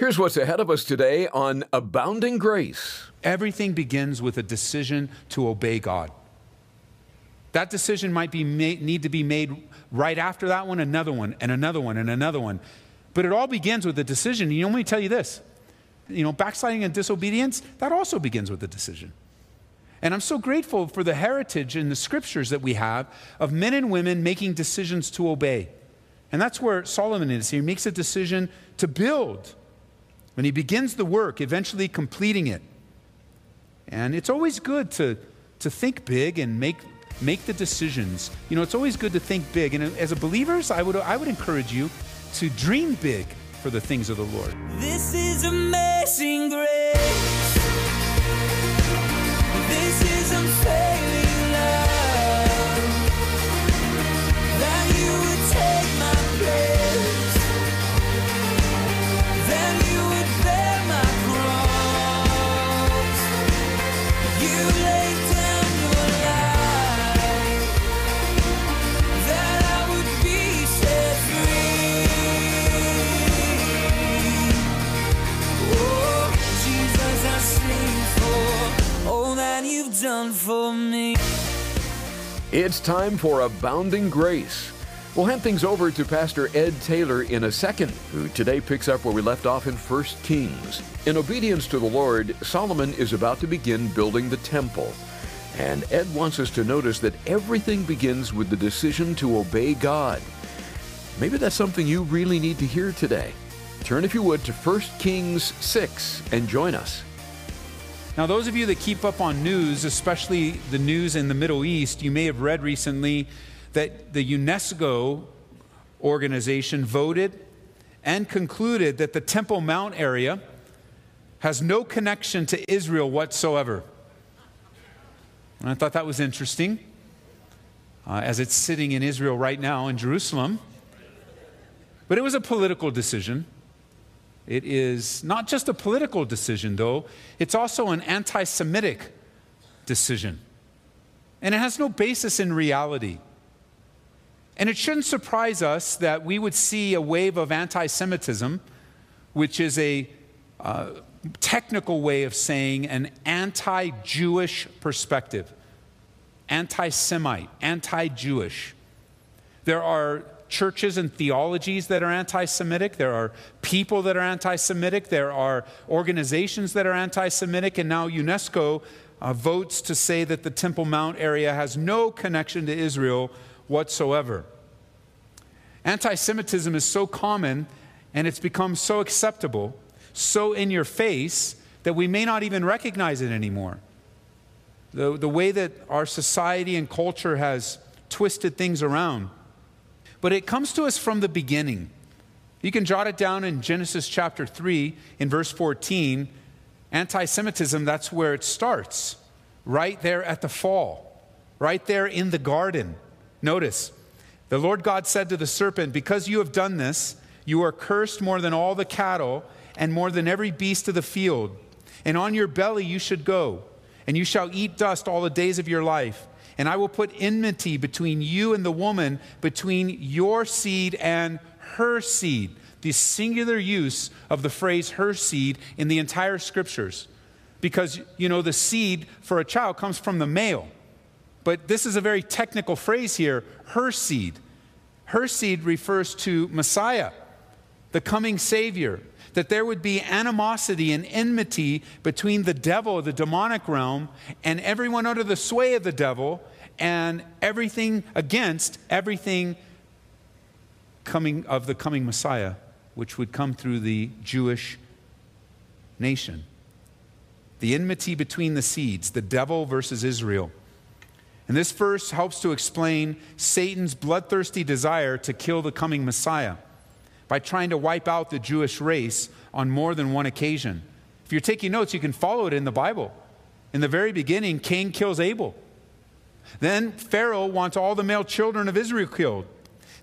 Here's what's ahead of us today on Abounding Grace. Everything begins with a decision to obey God. That decision might be made, need to be made right after that one, another one, and another one, and another one. But it all begins with a decision. You know, let me tell you this you know, backsliding and disobedience, that also begins with a decision. And I'm so grateful for the heritage in the scriptures that we have of men and women making decisions to obey. And that's where Solomon is. Here. He makes a decision to build. When he begins the work, eventually completing it. And it's always good to, to think big and make, make the decisions. You know, it's always good to think big. And as a believers, I would, I would encourage you to dream big for the things of the Lord. This is amazing grace. Time for Abounding Grace. We'll hand things over to Pastor Ed Taylor in a second, who today picks up where we left off in 1 Kings. In obedience to the Lord, Solomon is about to begin building the temple. And Ed wants us to notice that everything begins with the decision to obey God. Maybe that's something you really need to hear today. Turn, if you would, to 1 Kings 6 and join us. Now, those of you that keep up on news, especially the news in the Middle East, you may have read recently that the UNESCO organization voted and concluded that the Temple Mount area has no connection to Israel whatsoever. And I thought that was interesting, uh, as it's sitting in Israel right now in Jerusalem. But it was a political decision. It is not just a political decision, though, it's also an anti Semitic decision. And it has no basis in reality. And it shouldn't surprise us that we would see a wave of anti Semitism, which is a uh, technical way of saying an anti Jewish perspective, anti Semite, anti Jewish. There are churches and theologies that are anti Semitic. There are people that are anti Semitic. There are organizations that are anti Semitic. And now UNESCO uh, votes to say that the Temple Mount area has no connection to Israel whatsoever. Anti Semitism is so common and it's become so acceptable, so in your face, that we may not even recognize it anymore. The, the way that our society and culture has twisted things around. But it comes to us from the beginning. You can jot it down in Genesis chapter 3, in verse 14. Anti Semitism, that's where it starts, right there at the fall, right there in the garden. Notice, the Lord God said to the serpent, Because you have done this, you are cursed more than all the cattle and more than every beast of the field. And on your belly you should go, and you shall eat dust all the days of your life. And I will put enmity between you and the woman, between your seed and her seed. The singular use of the phrase her seed in the entire scriptures. Because, you know, the seed for a child comes from the male. But this is a very technical phrase here her seed. Her seed refers to Messiah, the coming Savior. That there would be animosity and enmity between the devil, the demonic realm, and everyone under the sway of the devil, and everything against everything coming of the coming Messiah, which would come through the Jewish nation. The enmity between the seeds, the devil versus Israel. And this verse helps to explain Satan's bloodthirsty desire to kill the coming Messiah by trying to wipe out the Jewish race on more than one occasion. If you're taking notes, you can follow it in the Bible. In the very beginning, Cain kills Abel. Then Pharaoh wants all the male children of Israel killed.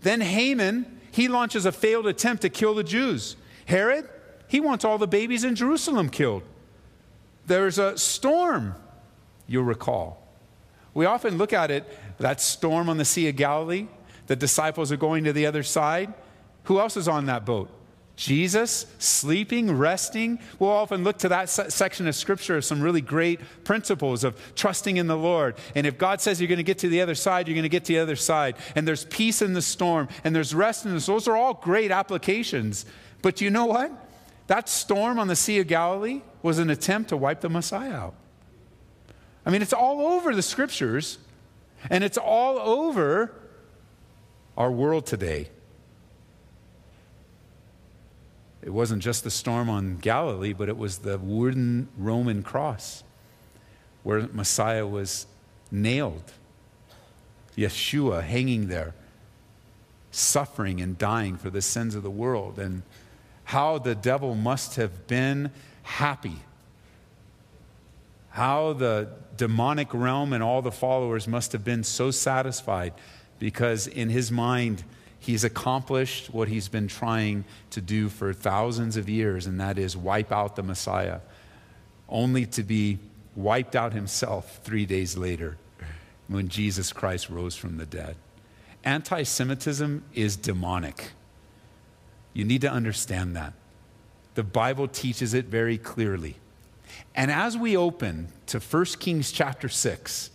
Then Haman, he launches a failed attempt to kill the Jews. Herod, he wants all the babies in Jerusalem killed. There's a storm, you'll recall. We often look at it, that storm on the Sea of Galilee, the disciples are going to the other side. Who else is on that boat? Jesus, sleeping, resting. We'll often look to that section of scripture as some really great principles of trusting in the Lord. And if God says you're going to get to the other side, you're going to get to the other side. And there's peace in the storm, and there's rest in this. Those are all great applications. But you know what? That storm on the Sea of Galilee was an attempt to wipe the Messiah out. I mean, it's all over the scriptures, and it's all over our world today. It wasn't just the storm on Galilee, but it was the wooden Roman cross where Messiah was nailed. Yeshua hanging there, suffering and dying for the sins of the world. And how the devil must have been happy. How the demonic realm and all the followers must have been so satisfied because in his mind, he's accomplished what he's been trying to do for thousands of years, and that is wipe out the Messiah, only to be wiped out himself three days later when Jesus Christ rose from the dead. Anti Semitism is demonic. You need to understand that. The Bible teaches it very clearly. And as we open to 1 Kings chapter 6,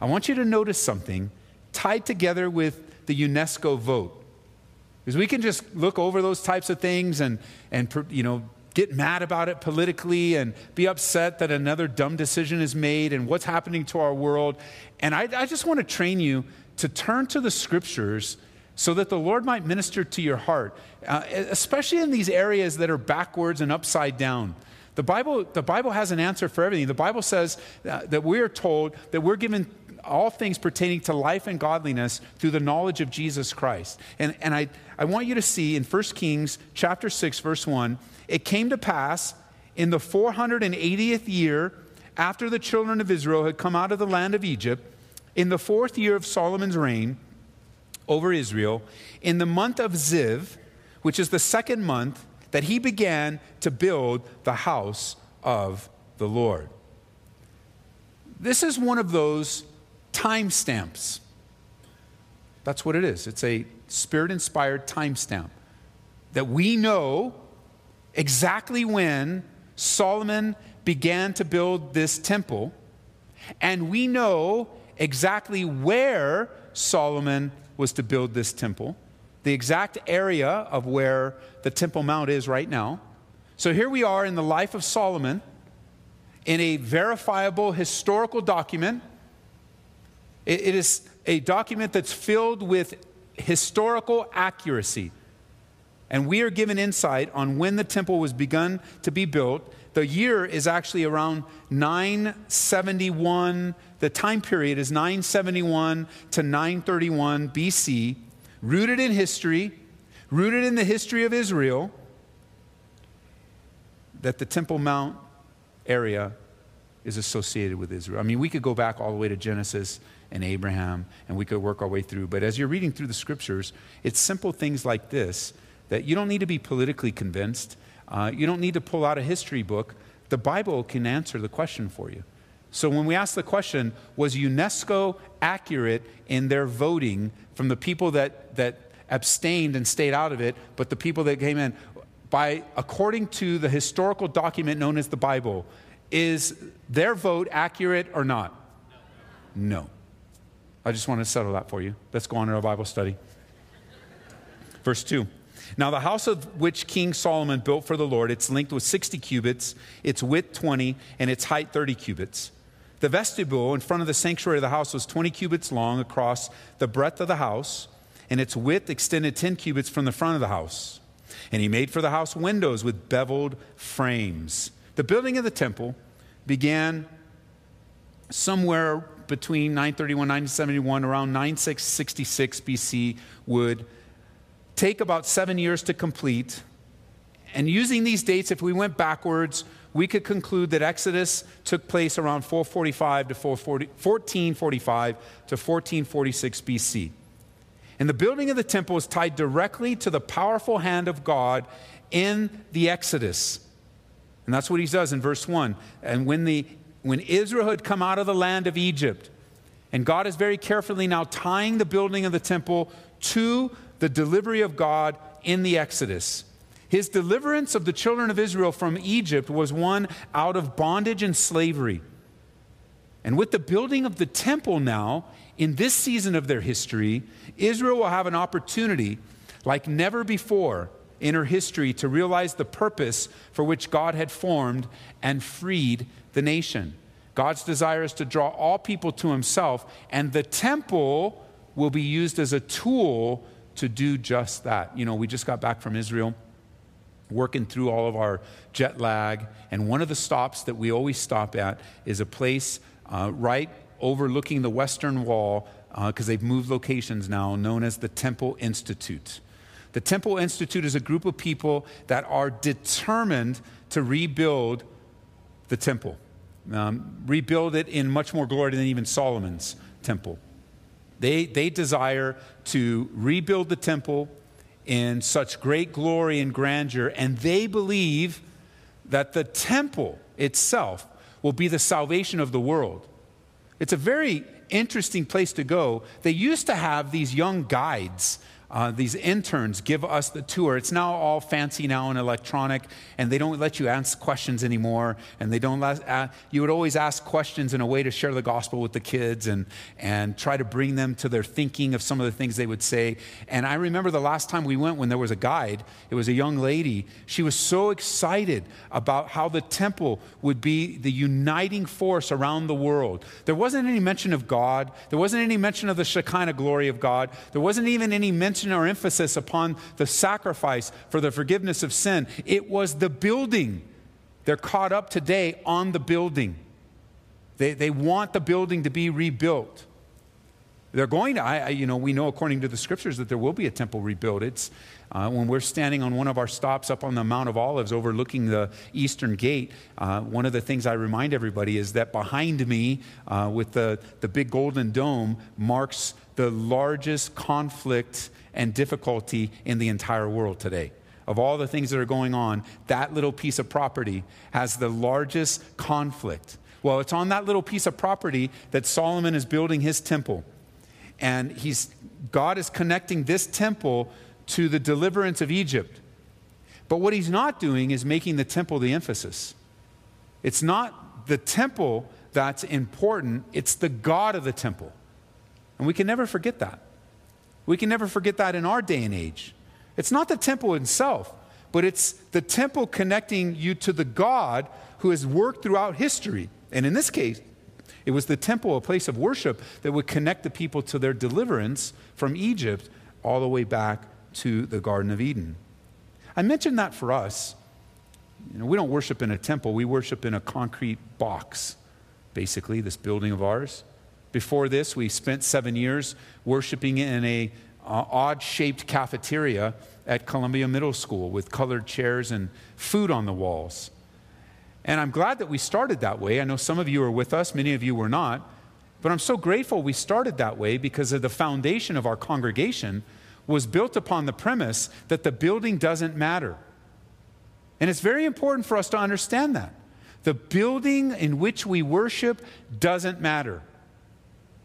I want you to notice something tied together with the UNESCO vote. Because we can just look over those types of things and, and you know, get mad about it politically and be upset that another dumb decision is made and what's happening to our world. And I, I just want to train you to turn to the scriptures so that the Lord might minister to your heart, uh, especially in these areas that are backwards and upside down. The Bible, the Bible has an answer for everything. The Bible says uh, that we are told that we're given all things pertaining to life and godliness through the knowledge of Jesus Christ. And, and I, I want you to see in 1 Kings chapter 6, verse 1, it came to pass in the 480th year after the children of Israel had come out of the land of Egypt, in the fourth year of Solomon's reign, over Israel in the month of Ziv, which is the second month that he began to build the house of the Lord. This is one of those timestamps. That's what it is. It's a spirit inspired timestamp that we know exactly when Solomon began to build this temple, and we know exactly where Solomon was to build this temple, the exact area of where the Temple Mount is right now. So here we are in the life of Solomon in a verifiable historical document. It, it is a document that's filled with historical accuracy. And we are given insight on when the temple was begun to be built. The year is actually around 971 the time period is 971 to 931 BC, rooted in history, rooted in the history of Israel, that the Temple Mount area is associated with Israel. I mean, we could go back all the way to Genesis and Abraham, and we could work our way through. But as you're reading through the scriptures, it's simple things like this that you don't need to be politically convinced. Uh, you don't need to pull out a history book. The Bible can answer the question for you. So when we ask the question, was UNESCO accurate in their voting from the people that, that abstained and stayed out of it, but the people that came in, by according to the historical document known as the Bible, is their vote accurate or not? No. I just want to settle that for you. Let's go on to our Bible study. Verse 2. Now, the house of which King Solomon built for the Lord, its length was 60 cubits, its width 20, and its height 30 cubits. The vestibule in front of the sanctuary of the house was 20 cubits long across the breadth of the house, and its width extended 10 cubits from the front of the house. And he made for the house windows with beveled frames. The building of the temple began somewhere between 931 971 around 9666 BC would take about 7 years to complete. And using these dates if we went backwards we could conclude that Exodus took place around 445 to 440, 1445 to 1446 BC. And the building of the temple is tied directly to the powerful hand of God in the Exodus. And that's what he does in verse 1. And when, the, when Israel had come out of the land of Egypt, and God is very carefully now tying the building of the temple to the delivery of God in the Exodus. His deliverance of the children of Israel from Egypt was one out of bondage and slavery. And with the building of the temple now, in this season of their history, Israel will have an opportunity like never before in her history to realize the purpose for which God had formed and freed the nation. God's desire is to draw all people to himself, and the temple will be used as a tool to do just that. You know, we just got back from Israel working through all of our jet lag. And one of the stops that we always stop at is a place uh, right overlooking the Western Wall, because uh, they've moved locations now, known as the Temple Institute. The Temple Institute is a group of people that are determined to rebuild the temple, um, rebuild it in much more glory than even Solomon's temple. They, they desire to rebuild the temple in such great glory and grandeur, and they believe that the temple itself will be the salvation of the world. It's a very interesting place to go. They used to have these young guides uh, these interns give us the tour. It's now all fancy now and electronic, and they don't let you ask questions anymore. And they don't let, uh, you would always ask questions in a way to share the gospel with the kids and, and try to bring them to their thinking of some of the things they would say. And I remember the last time we went when there was a guide, it was a young lady. She was so excited about how the temple would be the uniting force around the world. There wasn't any mention of God, there wasn't any mention of the Shekinah glory of God, there wasn't even any mention attention or emphasis upon the sacrifice for the forgiveness of sin. It was the building. They're caught up today on the building. They, they want the building to be rebuilt. They're going to, I, you know, we know according to the scriptures that there will be a temple rebuilt. It's uh, when we're standing on one of our stops up on the Mount of Olives overlooking the eastern gate. Uh, one of the things I remind everybody is that behind me, uh, with the, the big golden dome, marks the largest conflict and difficulty in the entire world today. Of all the things that are going on, that little piece of property has the largest conflict. Well, it's on that little piece of property that Solomon is building his temple. And he's, God is connecting this temple to the deliverance of Egypt. But what he's not doing is making the temple the emphasis. It's not the temple that's important, it's the God of the temple. And we can never forget that. We can never forget that in our day and age. It's not the temple itself, but it's the temple connecting you to the God who has worked throughout history. And in this case, it was the temple, a place of worship that would connect the people to their deliverance from Egypt all the way back to the Garden of Eden. I mentioned that for us. You know, we don't worship in a temple, we worship in a concrete box, basically, this building of ours. Before this, we spent seven years worshiping in a uh, odd shaped cafeteria at Columbia Middle School with colored chairs and food on the walls. And I'm glad that we started that way. I know some of you are with us, many of you were not. But I'm so grateful we started that way because of the foundation of our congregation was built upon the premise that the building doesn't matter. And it's very important for us to understand that. The building in which we worship doesn't matter.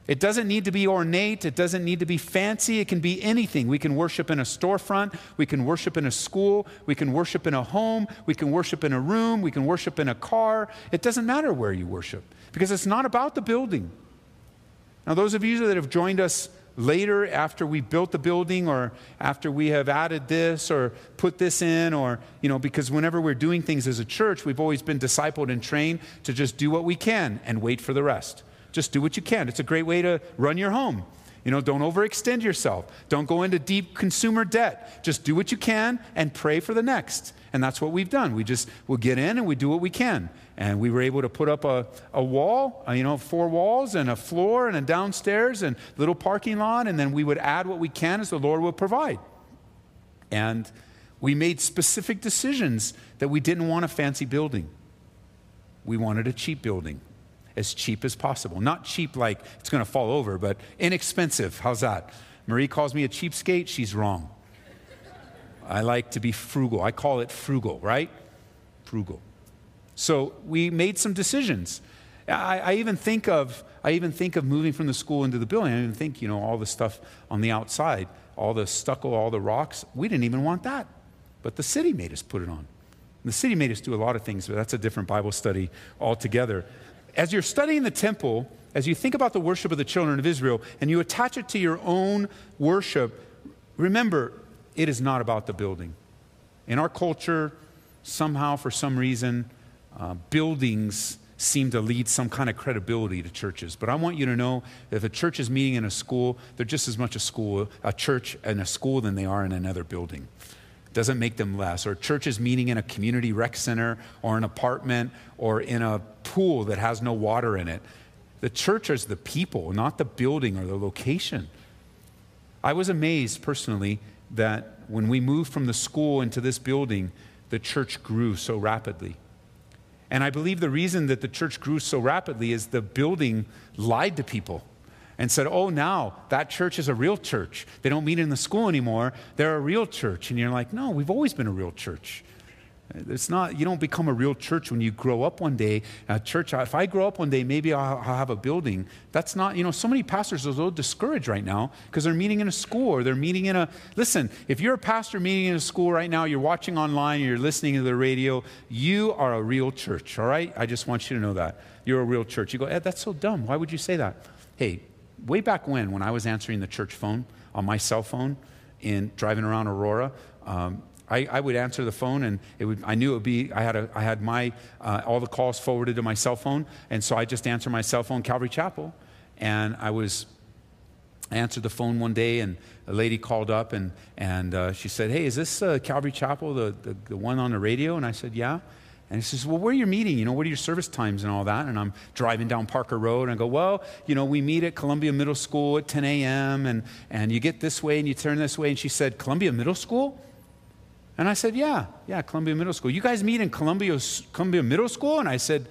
It doesn't need to be ornate. It doesn't need to be fancy. It can be anything. We can worship in a storefront. We can worship in a school. We can worship in a home. We can worship in a room. We can worship in a car. It doesn't matter where you worship because it's not about the building. Now, those of you that have joined us later after we built the building or after we have added this or put this in or you know because whenever we're doing things as a church we've always been discipled and trained to just do what we can and wait for the rest just do what you can. It's a great way to run your home. You know, don't overextend yourself. Don't go into deep consumer debt. Just do what you can and pray for the next. And that's what we've done. We just we'll get in and we do what we can. And we were able to put up a, a wall, uh, you know, four walls and a floor and a downstairs and little parking lot. And then we would add what we can as the Lord will provide. And we made specific decisions that we didn't want a fancy building. We wanted a cheap building as cheap as possible. Not cheap like it's going to fall over, but inexpensive. How's that? Marie calls me a cheapskate. She's wrong. I like to be frugal. I call it frugal, right? Frugal. So we made some decisions. I, I, even think of I even think of moving from the school into the building. I even think, you know, all the stuff on the outside, all the stucco, all the rocks. We didn't even want that. but the city made us put it on. The city made us do a lot of things, but that's a different Bible study altogether. As you're studying the temple, as you think about the worship of the children of Israel and you attach it to your own worship, remember, it is not about the building. In our culture, somehow, for some reason, uh, buildings seem to lead some kind of credibility to churches. But I want you to know that if a church is meeting in a school, they're just as much a school, a church and a school than they are in another building. Doesn't make them less. Or churches meeting in a community rec center or an apartment or in a pool that has no water in it. The church is the people, not the building or the location. I was amazed personally that when we moved from the school into this building, the church grew so rapidly. And I believe the reason that the church grew so rapidly is the building lied to people and said, Oh, now that church is a real church. They don't meet in the school anymore. They're a real church. And you're like, No, we've always been a real church. It's not, you don't become a real church when you grow up one day. A church, if I grow up one day, maybe I'll, I'll have a building. That's not, you know, so many pastors are a little discouraged right now because they're meeting in a school or they're meeting in a, listen, if you're a pastor meeting in a school right now, you're watching online, you're listening to the radio, you are a real church, all right? I just want you to know that. You're a real church. You go, Ed, that's so dumb. Why would you say that? Hey, way back when, when I was answering the church phone on my cell phone in driving around Aurora, um, I, I, would answer the phone and would, I knew it would be, I had, a, I had my, uh, all the calls forwarded to my cell phone. And so I just answered my cell phone, Calvary Chapel. And I was, I answered the phone one day and a lady called up and, and uh, she said, Hey, is this uh, Calvary Chapel, the, the, the one on the radio? And I said, Yeah. And he says, Well, where are your meeting? You know, what are your service times and all that? And I'm driving down Parker Road and I go, Well, you know, we meet at Columbia Middle School at 10 a.m. And, and you get this way and you turn this way. And she said, Columbia Middle School? And I said, Yeah, yeah, Columbia Middle School. You guys meet in Columbia, Columbia Middle School? And I said,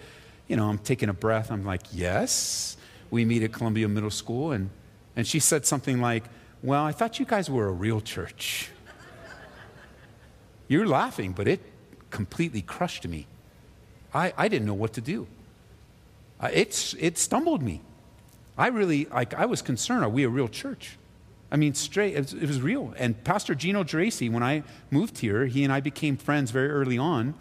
You know, I'm taking a breath. I'm like, Yes, we meet at Columbia Middle School. And, and she said something like, Well, I thought you guys were a real church. You're laughing, but it completely crushed me. I, I didn't know what to do. Uh, it's, it stumbled me. I really, like, I was concerned. Are we a real church? I mean, straight, it was, it was real. And Pastor Gino Geraci, when I moved here, he and I became friends very early on.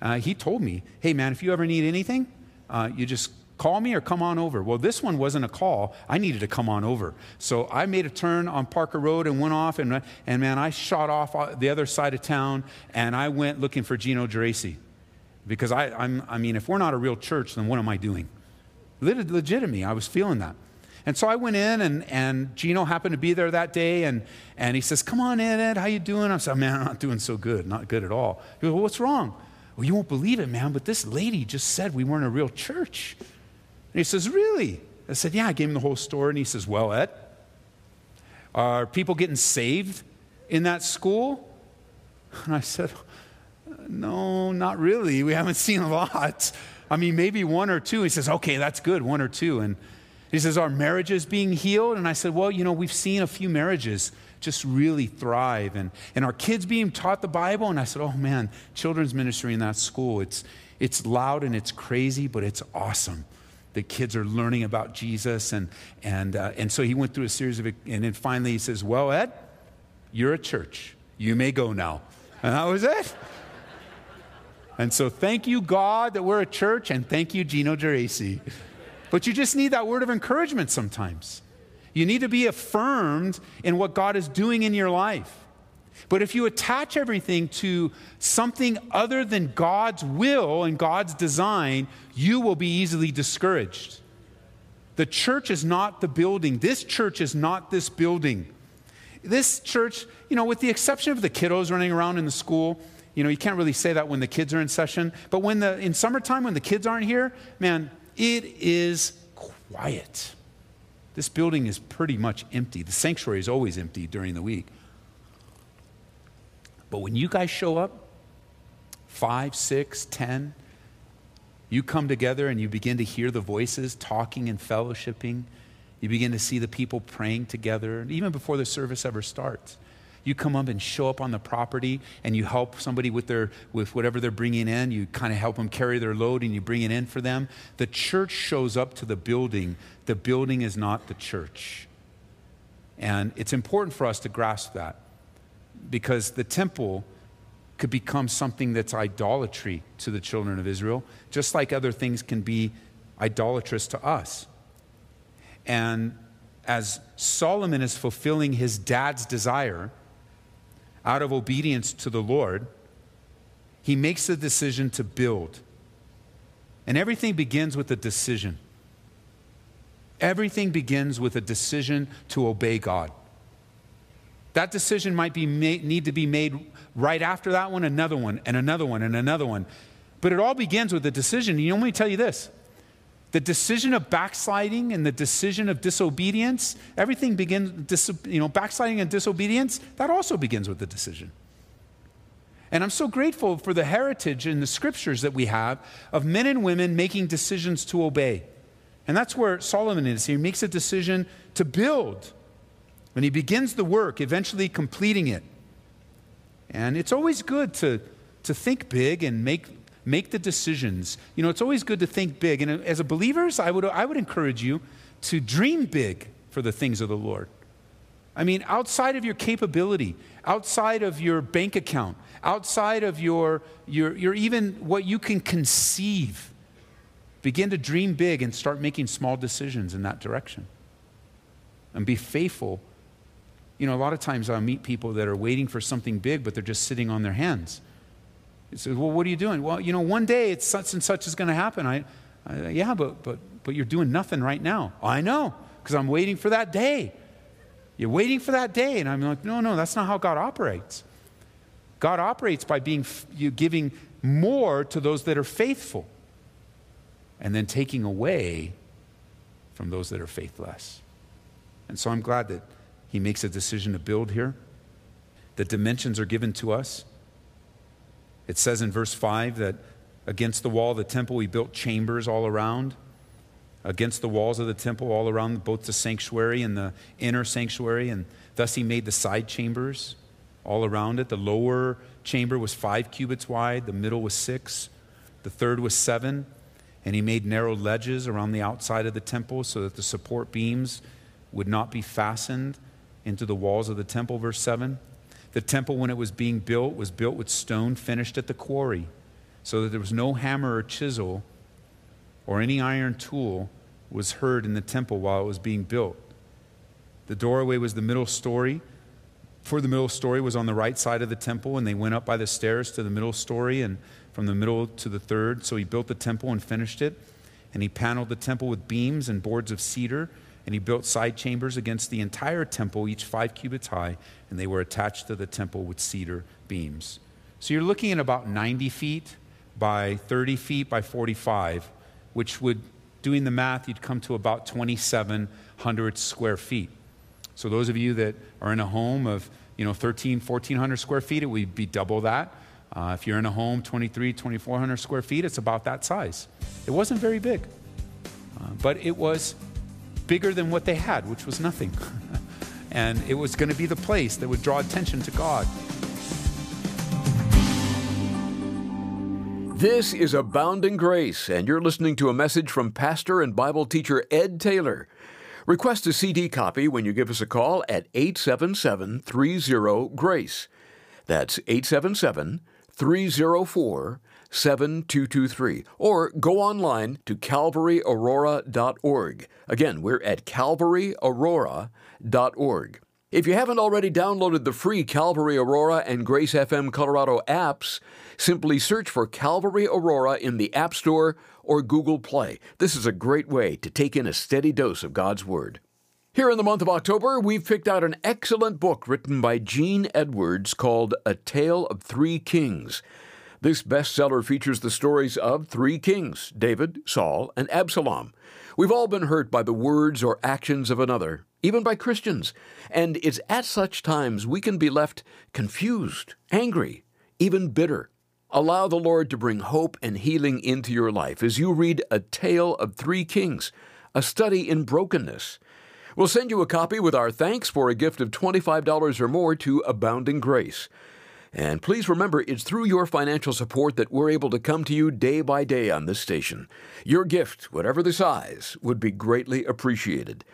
Uh, he told me, hey, man, if you ever need anything, uh, you just call me or come on over. Well, this one wasn't a call. I needed to come on over. So I made a turn on Parker Road and went off, and, and man, I shot off uh, the other side of town, and I went looking for Gino Geraci. Because I, I'm, I mean, if we're not a real church, then what am I doing? Legitimately, I was feeling that. And so I went in, and, and Gino happened to be there that day, and, and he says, Come on in, Ed, how you doing? I said, Man, I'm not doing so good, not good at all. He goes, well, What's wrong? Well, you won't believe it, man, but this lady just said we weren't a real church. And he says, Really? I said, Yeah, I gave him the whole story, and he says, Well, Ed, are people getting saved in that school? And I said, No, not really. We haven't seen a lot. I mean, maybe one or two. He says, Okay, that's good, one or two. And he says, Are marriages being healed? And I said, Well, you know, we've seen a few marriages just really thrive. And, and our kids being taught the Bible. And I said, Oh man, children's ministry in that school, it's, it's loud and it's crazy, but it's awesome. The kids are learning about Jesus. And, and, uh, and so he went through a series of, and then finally he says, Well, Ed, you're a church. You may go now. And that was it. And so thank you, God, that we're a church, and thank you, Gino Geraci. But you just need that word of encouragement sometimes. You need to be affirmed in what God is doing in your life. But if you attach everything to something other than God's will and God's design, you will be easily discouraged. The church is not the building. This church is not this building. This church, you know, with the exception of the kiddos running around in the school, you know, you can't really say that when the kids are in session, but when the in summertime when the kids aren't here, man, it is quiet. This building is pretty much empty. The sanctuary is always empty during the week. But when you guys show up, five, six, ten, you come together and you begin to hear the voices talking and fellowshipping. You begin to see the people praying together, even before the service ever starts. You come up and show up on the property and you help somebody with, their, with whatever they're bringing in. You kind of help them carry their load and you bring it in for them. The church shows up to the building. The building is not the church. And it's important for us to grasp that because the temple could become something that's idolatry to the children of Israel, just like other things can be idolatrous to us. And as Solomon is fulfilling his dad's desire out of obedience to the Lord, he makes the decision to build. And everything begins with a decision. Everything begins with a decision to obey God. That decision might be made, need to be made right after that one, another one, and another one, and another one. But it all begins with a decision. You know, let me tell you this the decision of backsliding and the decision of disobedience, everything begins, you know, backsliding and disobedience, that also begins with the decision. And I'm so grateful for the heritage in the scriptures that we have of men and women making decisions to obey. And that's where Solomon is. He makes a decision to build. When he begins the work, eventually completing it. And it's always good to, to think big and make, make the decisions. You know, it's always good to think big. And as a believers, I would, I would encourage you to dream big for the things of the Lord. I mean, outside of your capability, outside of your bank account, outside of your, your, your even what you can conceive, begin to dream big and start making small decisions in that direction. And be faithful you know, a lot of times I'll meet people that are waiting for something big, but they're just sitting on their hands. He says, Well, what are you doing? Well, you know, one day it's such and such is going to happen. I, I, yeah, but, but, but you're doing nothing right now. I know, because I'm waiting for that day. You're waiting for that day. And I'm like, No, no, that's not how God operates. God operates by being, you giving more to those that are faithful and then taking away from those that are faithless. And so I'm glad that he makes a decision to build here. The dimensions are given to us. It says in verse 5 that against the wall of the temple, he built chambers all around. Against the walls of the temple, all around both the sanctuary and the inner sanctuary. And thus he made the side chambers all around it. The lower chamber was five cubits wide, the middle was six, the third was seven. And he made narrow ledges around the outside of the temple so that the support beams would not be fastened into the walls of the temple, verse 7. The temple, when it was being built, was built with stone finished at the quarry, so that there was no hammer or chisel or any iron tool was heard in the temple while it was being built. The doorway was the middle story. For the middle story was on the right side of the temple, and they went up by the stairs to the middle story and from the middle to the third. So he built the temple and finished it. And he paneled the temple with beams and boards of cedar and he built side chambers against the entire temple, each five cubits high, and they were attached to the temple with cedar beams. So you're looking at about 90 feet by 30 feet by 45, which would, doing the math, you'd come to about 2,700 square feet. So those of you that are in a home of, you know, 13, 1,400 square feet, it would be double that. Uh, if you're in a home 23, 2,400 square feet, it's about that size. It wasn't very big, uh, but it was bigger than what they had, which was nothing. and it was going to be the place that would draw attention to God. This is Abounding Grace, and you're listening to a message from pastor and Bible teacher Ed Taylor. Request a CD copy when you give us a call at 877 30 GRACE. That's 877 304 7223 or go online to calvaryaurora.org. Again, we're at calvaryaurora.org. If you haven't already downloaded the free Calvary Aurora and Grace FM Colorado apps, simply search for Calvary Aurora in the App Store or Google Play. This is a great way to take in a steady dose of God's Word. Here in the month of October, we've picked out an excellent book written by Gene Edwards called A Tale of Three Kings. This bestseller features the stories of three kings David, Saul, and Absalom. We've all been hurt by the words or actions of another, even by Christians, and it's at such times we can be left confused, angry, even bitter. Allow the Lord to bring hope and healing into your life as you read A Tale of Three Kings, a study in brokenness. We'll send you a copy with our thanks for a gift of $25 or more to Abounding Grace. And please remember, it's through your financial support that we're able to come to you day by day on this station. Your gift, whatever the size, would be greatly appreciated.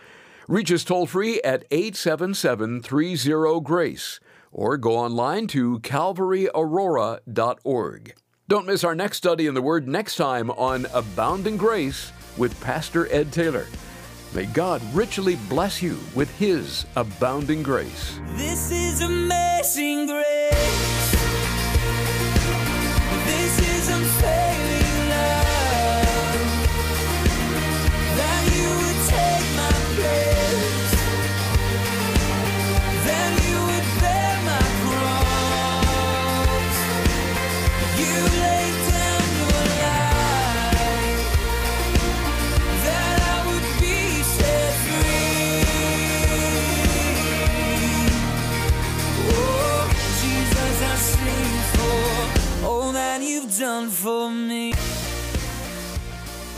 Reach us toll free at 877 30 GRACE or go online to calvaryaurora.org. Don't miss our next study in the Word next time on Abounding Grace with Pastor Ed Taylor. May God richly bless you with His abounding grace. This is amazing grace.